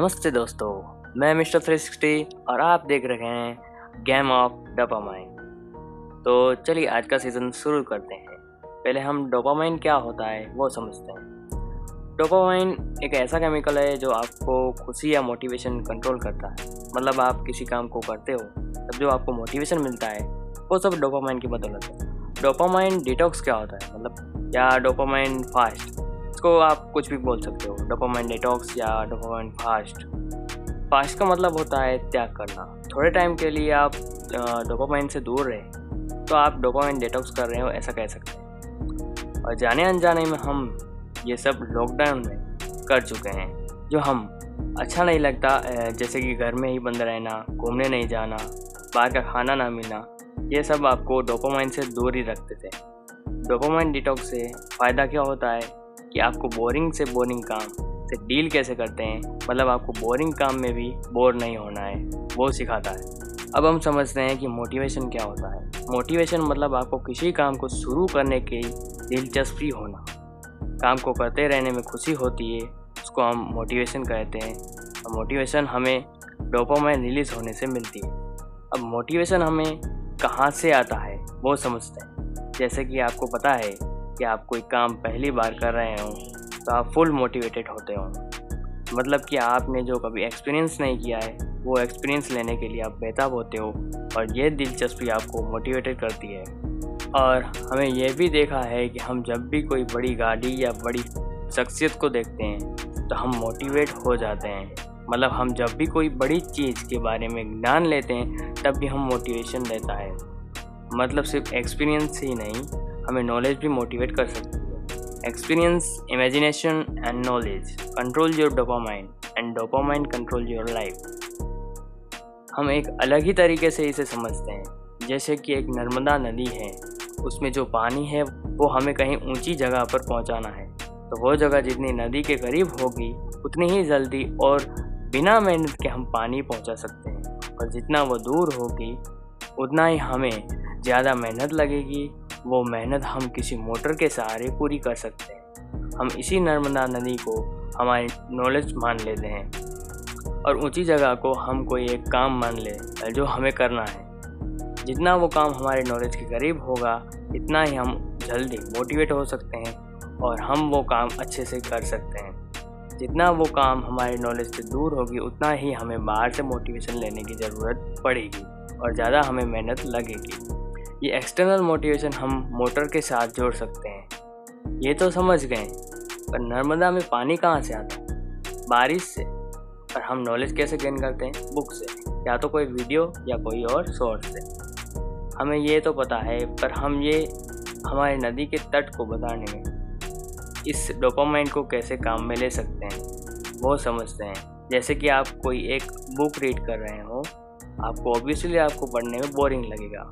नमस्ते दोस्तों, मैं मिस्टर 360 और आप देख रहे हैं गेम ऑफ़ डोपामाइन तो चलिए आज का सीज़न शुरू करते हैं। पहले हम डोपामाइन क्या होता है, वो समझते हैं। डोपामाइन एक ऐसा केमिकल है जो आपको खुशी या मोटिवेशन कंट्रोल करता है। मतलब आप किसी काम को करते हो, तब जो आपको मोटिवेशन मिलता है, वो सब डोपामाइन की बदौलत है। डोपामाइन डिटॉक्स क्या होता है? मतलब या डोपामाइन फास्ट इसको आप कुछ भी बोल सकते हो। डोपामाइन डिटॉक्स या डोपामाइन फास्ट फास्ट का मतलब होता है त्याग करना। थोड़े टाइम के लिए आप डोपामाइन से दूर रहे। तो आप डोपामाइन डिटॉक्स कर रहे हो, ऐसा कह सकते हैं। और जाने अनजाने में हम ये सब लॉकडाउन में कर चुके हैं, जो हम अच्छा नहीं लगता जैसे कि घर में ही बंद रहना, घूमने नहीं जाना, बाहर का खाना ना मिलना, ये सब आपको डोपामाइन से दूर ही रखते थे डोपामाइन डिटॉक्स से फ़ायदा क्या होता है? कि आपको बोरिंग से बोरिंग काम से डील कैसे करते हैं? मतलब आपको बोरिंग काम में भी बोर नहीं होना है, वो सिखाता है। अब हम समझते हैं कि मोटिवेशन क्या होता है। मोटिवेशन मतलब आपको किसी काम को शुरू करने की दिलचस्पी होना। काम को करते रहने में खुशी होती है, उसको हम मोटिवेशन कहते हैं। और मोटिवेशन हमें डोपामाइन रिलीज़ होने से मिलती है। अब मोटिवेशन हमें कहाँ से आता है, वो समझते हैं। जैसे कि आपको पता है कि आप कोई काम पहली बार कर रहे हो तो आप फुल मोटिवेटेड होते हो। मतलब कि आपने जो कभी एक्सपीरियंस नहीं किया है, वो एक्सपीरियंस लेने के लिए आप बेताब होते हो और ये दिलचस्पी आपको मोटिवेटेड करती है। और हमें यह भी देखा है कि हम जब भी कोई बड़ी गाड़ी या बड़ी शख्सियत को देखते हैं तो हम मोटिवेट हो जाते हैं। मतलब हम जब भी कोई बड़ी चीज़ के बारे में ज्ञान लेते हैं, तब भी हम मोटिवेशन लेता है। मतलब सिर्फ़ एक्सपीरियंस ही नहीं हमें नॉलेज भी मोटिवेट कर सकती है। Experience imagination and knowledge control your dopamine and dopamine control your life हम एक अलग ही तरीके से इसे समझते हैं। जैसे कि एक नर्मदा नदी है, उसमें जो पानी है, वो हमें कहीं ऊँची जगह पर पहुंचाना है। तो वो जगह जितनी नदी के करीब होगी, उतनी ही जल्दी और बिना मेहनत के हम पानी पहुँचा सकते हैं। और जितना वो दूर होगी, उतना ही हमें ज़्यादा मेहनत लगेगी वो मेहनत हम किसी मोटर के सहारे पूरी कर सकते हैं। हम इसी नर्मदा नदी को हमारी नॉलेज मान लेते हैं और ऊँची जगह को हम कोई एक काम मान ले, जो हमें करना है। जितना वो काम हमारे नॉलेज के करीब होगा, इतना ही हम जल्दी मोटिवेट हो सकते हैं और हम वो काम अच्छे से कर सकते हैं। जितना वो काम हमारे नॉलेज से दूर होगी, उतना ही हमें बाहर से मोटिवेशन लेने की ज़रूरत पड़ेगी और ज़्यादा हमें मेहनत लगेगी। ये एक्सटर्नल मोटिवेशन हम मोटर के साथ जोड़ सकते हैं। ये तो समझ गए, पर नर्मदा में पानी कहाँ से आता? बारिश से। और हम नॉलेज कैसे गेन करते हैं? बुक से। या तो कोई वीडियो या कोई और सोर्स से। हमें ये तो पता है, पर हम ये हमारे नदी के तट को बताने में इस डोपामाइन को कैसे काम में ले सकते हैं, वो समझते हैं। जैसे कि आप कोई एक बुक रीड कर रहे हो, आपको ऑब्वियसली आपको पढ़ने में बोरिंग लगेगा।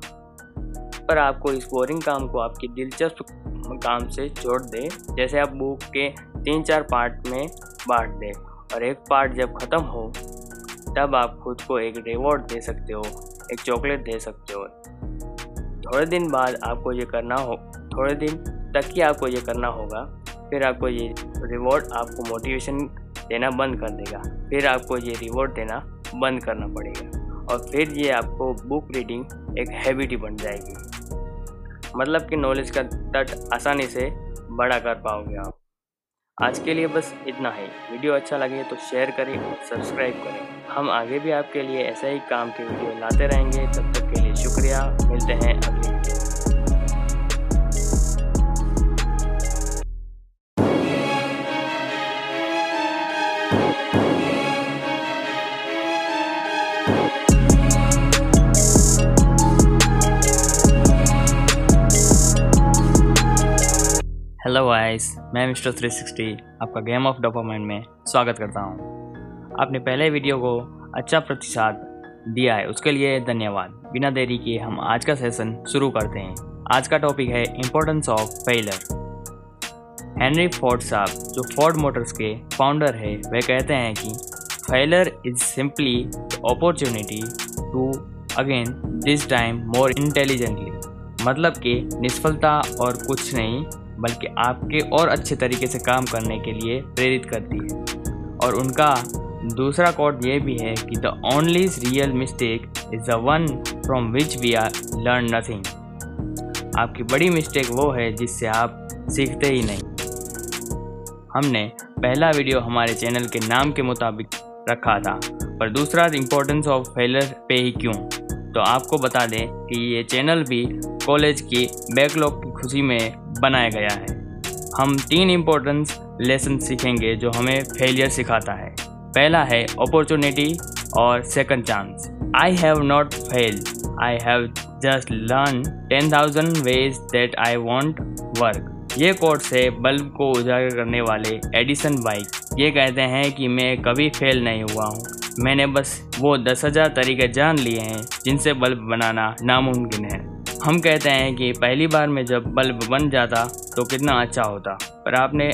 पर आपको इस बोरिंग काम को आपकी दिलचस्प काम से जोड़ दें। जैसे आप बुक के तीन चार पार्ट में बांट दें और एक पार्ट जब ख़त्म हो, तब आप खुद को एक रिवॉर्ड दे सकते हो, एक चॉकलेट दे सकते हो। थोड़े दिन बाद आपको ये करना हो, थोड़े दिन तक ही आपको ये करना होगा, फिर आपको ये रिवॉर्ड आपको मोटिवेशन देना बंद कर देगा। फिर आपको ये रिवॉर्ड देना बंद करना पड़ेगा और फिर ये आपको बुक रीडिंग एक हैबिट ही बन जाएगी। मतलब कि नॉलेज का तट आसानी से बड़ा कर पाओगे आप। आज के लिए बस इतना ही। वीडियो अच्छा लगे तो शेयर करें और सब्सक्राइब करें। हम आगे भी आपके लिए ऐसा ही काम के वीडियो लाते रहेंगे। तब तक के लिए शुक्रिया। मिलते हैं अगले वाइस मैं मिस्टर 360 आपका गेम ऑफ़ डोपामाइन में स्वागत करता हूँ। आपने पहले वीडियो को अच्छा प्रतिसाद दिया है, उसके लिए धन्यवाद। बिना देरी किए हम आज का सेशन शुरू करते हैं। आज का टॉपिक है importance of failure Henry Ford साहब, जो फोर्ड मोटर्स के फाउंडर है, वे कहते हैं कि failure is simply opportunity to again this time more intelligently मतलब कि निष्फलता और कुछ नहीं बल्कि आपके और अच्छे तरीके से काम करने के लिए प्रेरित करती है। और उनका दूसरा कोट ये भी है कि the only real mistake is the one from which we are learn nothing आपकी बड़ी मिस्टेक वो है जिससे आप सीखते ही नहीं। हमने पहला वीडियो हमारे चैनल के नाम के मुताबिक रखा था, पर दूसरा इम्पोर्टेंस ऑफ़ फेलर पे ही क्यों? तो आपको बता दें कि ये चैनल भी कॉलेज की बैकलॉग की खुशी में बनाया गया है। हम तीन इम्पोर्टेंस लेसन सीखेंगे जो हमें फेलियर सिखाता है। पहला है अपॉर्चुनिटी और second chance I have not fail I have just learn ten thousand ways that I won't work ये कोट से बल्ब को उजागर करने वाले एडिसन बाइक ये कहते हैं कि मैं कभी फेल नहीं हुआ हूँ। मैंने बस वो दस हज़ार तरीके जान लिए हैं जिनसे बल्ब बनाना नामुमकिन है। हम कहते हैं कि पहली बार में जब बल्ब बन जाता तो कितना अच्छा होता। पर आपने,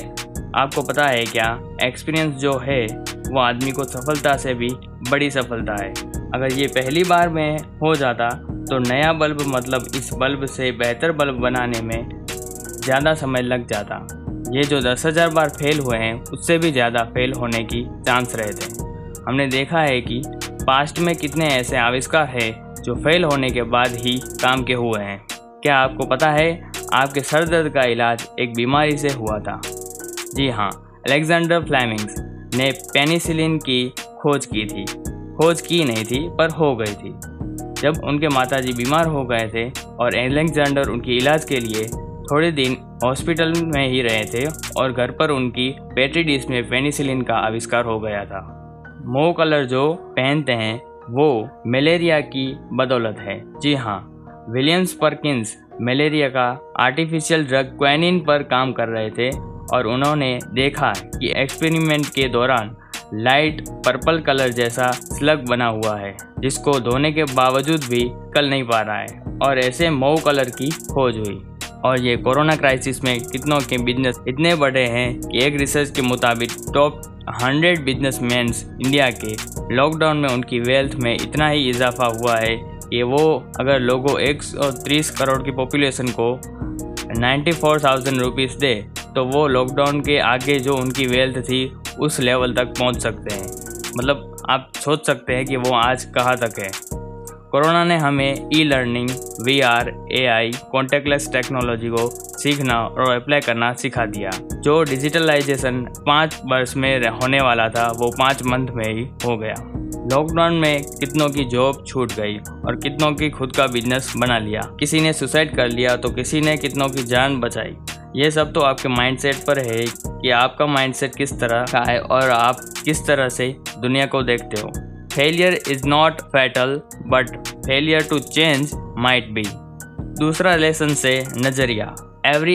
आपको पता है क्या? एक्सपीरियंस जो है, वो आदमी को सफलता से भी बड़ी सफलता है। अगर ये पहली बार में हो जाता तो नया बल्ब मतलब इस बल्ब से बेहतर बल्ब बनाने में ज़्यादा समय लग जाता। ये जो दस हज़ार बार फेल हुए हैं, उससे भी ज़्यादा फेल होने की चांस रहते हमने देखा है कि पास्ट में कितने ऐसे आविष्कार हैं जो फेल होने के बाद ही काम के हुए हैं। क्या आपको पता है, आपके सर दर्द का इलाज एक बीमारी से हुआ था? जी हाँ अलेक्जेंडर फ्लैमिंग्स ने पेनिसिलिन की खोज की थी। खोज की नहीं थी, पर हो गई थी। जब उनके माताजी बीमार हो गए थे और एलेक्जेंडर उनके इलाज के लिए थोड़े दिन हॉस्पिटल में ही रहे थे और घर पर उनकी पेट्री डिश में पेनिसिलिन का आविष्कार हो गया था। मो कलर जो पहनते हैं वो मलेरिया की बदौलत है। जी हाँ विलियम्स परकिंस मलेरिया का आर्टिफिशियल ड्रग क्वेनिन पर काम कर रहे थे और उन्होंने देखा कि एक्सपेरिमेंट के दौरान लाइट पर्पल कलर जैसा स्लग बना हुआ है, जिसको धोने के बावजूद भी कल नहीं पा रहा है, और ऐसे मऊ कलर की खोज हुई। और ये कोरोना क्राइसिस में कितनों के बिज़नेस इतने बड़े हैं कि एक रिसर्च के मुताबिक टॉप हंड्रेड बिजनेसमैन इंडिया के लॉकडाउन में उनकी वेल्थ में इतना ही इजाफा हुआ है कि वो अगर लोगों एक सौ तीस करोड़ की पॉपुलेशन को नाइन्टी फोर थाउज़ेंड रुपीज़ दे तो वो लॉकडाउन के आगे जो उनकी वेल्थ थी, उस लेवल तक पहुँच सकते हैं। मतलब आप सोच सकते हैं कि वो आज कहाँ तक है। कोरोना ने हमें E learning V R A I contactless technology को सीखना और अप्लाई करना सिखा दिया। जो डिजिटलाइजेशन पाँच वर्ष में होने वाला था, वो पाँच मंथ में ही हो गया। लॉकडाउन में कितनों की जॉब छूट गई और कितनों की खुद का बिज़नेस बना लिया। किसी ने सुसाइड कर लिया तो किसी ने कितनों की जान बचाई। ये सब तो आपके माइंडसेट पर है कि आपका माइंडसेट किस तरह का है और आप किस तरह से दुनिया को देखते हो। Failure is not fatal but failure to change might be दूसरा लेसन से नज़रिया।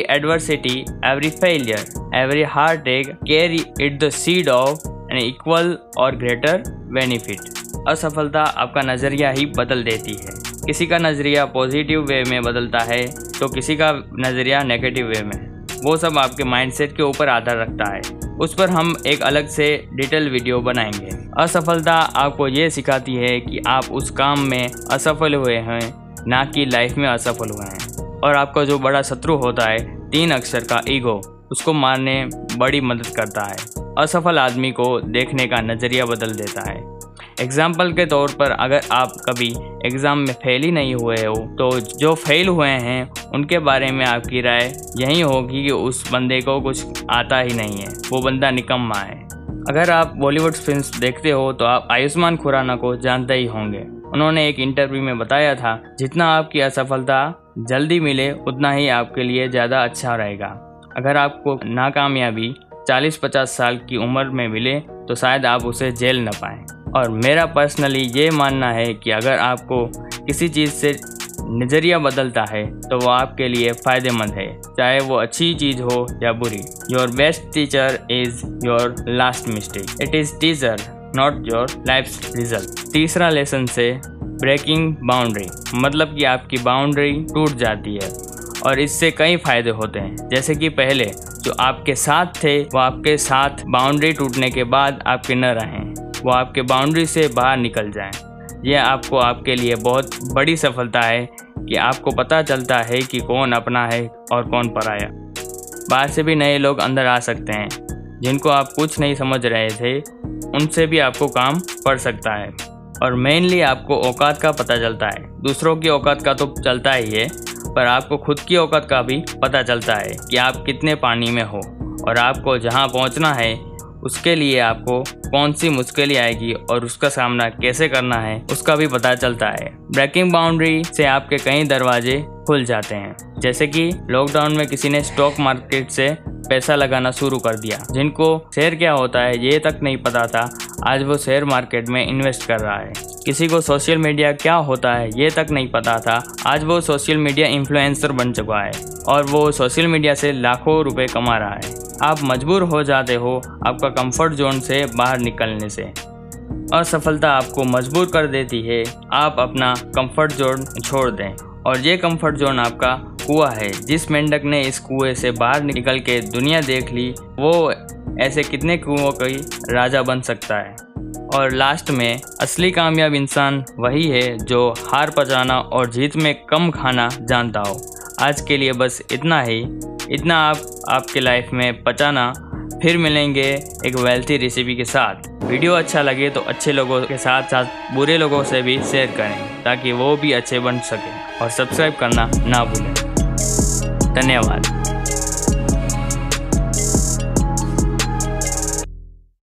Adversity every failure every heartache carry it the seed of an equal और ग्रेटर बेनिफिट असफलता आपका नज़रिया ही बदल देती है। किसी का नज़रिया पॉजिटिव वे में बदलता है तो किसी का नज़रिया नेगेटिव वे में। वो सब आपके माइंडसेट के ऊपर आधार रखता है। उस पर हम एक अलग से डिटेल वीडियो बनाएँगे। असफलता आपको ये सिखाती है कि आप उस काम में असफल हुए हैं, ना कि लाइफ में असफल हुए हैं। और आपका जो बड़ा शत्रु होता है, तीन अक्षर का ईगो, उसको मारने बड़ी मदद करता है। असफल आदमी को देखने का नज़रिया बदल देता है। एग्ज़ाम्पल के तौर पर अगर आप कभी एग्ज़ाम में फेल ही नहीं हुए हो तो जो फेल हुए हैं, उनके बारे में आपकी राय यही होगी कि उस बंदे को कुछ आता ही नहीं है। वो बंदा निकम्मा है। अगर आप बॉलीवुड फ़िल्म देखते हो तो आप आयुष्मान खुराना को जानते ही होंगे। उन्होंने एक इंटरव्यू में बताया था, जितना आपकी असफलता जल्दी मिले, उतना ही आपके लिए ज़्यादा अच्छा रहेगा। अगर आपको नाकामयाबी 40-50 साल की उम्र में मिले तो शायद आप उसे जेल न पाएँ। और मेरा पर्सनली ये मानना है कि अगर आपको किसी चीज़ से नज़रिया बदलता है तो वो आपके लिए फ़ायदेमंद है, चाहे वो अच्छी चीज़ हो या बुरी। Your best teacher is your last mistake it is teacher not your life result तीसरा लेसन से ब्रेकिंग बाउंड्री मतलब कि आपकी बाउंड्री टूट जाती है। और इससे कई फ़ायदे होते हैं। जैसे कि पहले, जो आपके साथ थे, वो आपके साथ बाउंड्री टूटने के बाद आपके न रहें। वो आपके बाउंड्री से बाहर निकल जाएँ। यह आपको आपके लिए बहुत बड़ी सफलता है कि आपको पता चलता है कि कौन अपना है और कौन पराया। बाहर से भी नए लोग अंदर आ सकते हैं। जिनको आप कुछ नहीं समझ रहे थे, उनसे भी आपको काम पड़ सकता है। और मेनली आपको औकात का पता चलता है। दूसरों की औकात का तो चलता ही है। पर आपको खुद की औकात का भी पता चलता है कि आप कितने पानी में हो और आपको जहाँ पहुँचना है, उसके लिए आपको कौन सी मुश्किलें आएगी और उसका सामना कैसे करना है, उसका भी पता चलता है। ब्रेकिंग बाउंड्री से आपके कई दरवाजे खुल जाते हैं। जैसे कि लॉकडाउन में किसी ने स्टॉक मार्केट से पैसा लगाना शुरू कर दिया, जिनको शेयर क्या होता है, ये तक नहीं पता था, आज वो शेयर मार्केट में इन्वेस्ट कर रहा है। किसी को सोशल मीडिया क्या होता है, ये तक नहीं पता था। आज वो सोशल मीडिया इन्फ्लुएंसर बन चुका है और वो सोशल मीडिया से लाखों रुपए कमा रहा है। आप मजबूर हो जाते हो आपका कंफर्ट जोन से बाहर निकलने से। असफलता आपको मजबूर कर देती है। आप अपना कंफर्ट जोन छोड़ दें और ये कंफर्ट जोन आपका कुआ है। जिस मेंढक ने इस कुएँ से बाहर निकल के दुनिया देख ली, वो ऐसे कितने कुओं का ही राजा बन सकता है? और लास्ट में, असली कामयाब इंसान वही है जो हार पचाना और जीत में कम खाना जानता हो। आज के लिए बस इतना ही। इतना आप, आपके लाइफ में पचाना। फिर मिलेंगे एक वेल्थी रेसिपी के साथ। वीडियो अच्छा लगे तो अच्छे लोगों के साथ साथ बुरे लोगों से भी शेयर करें, ताकि वो भी अच्छे बन सकें। और सब्सक्राइब करना ना भूलें। धन्यवाद।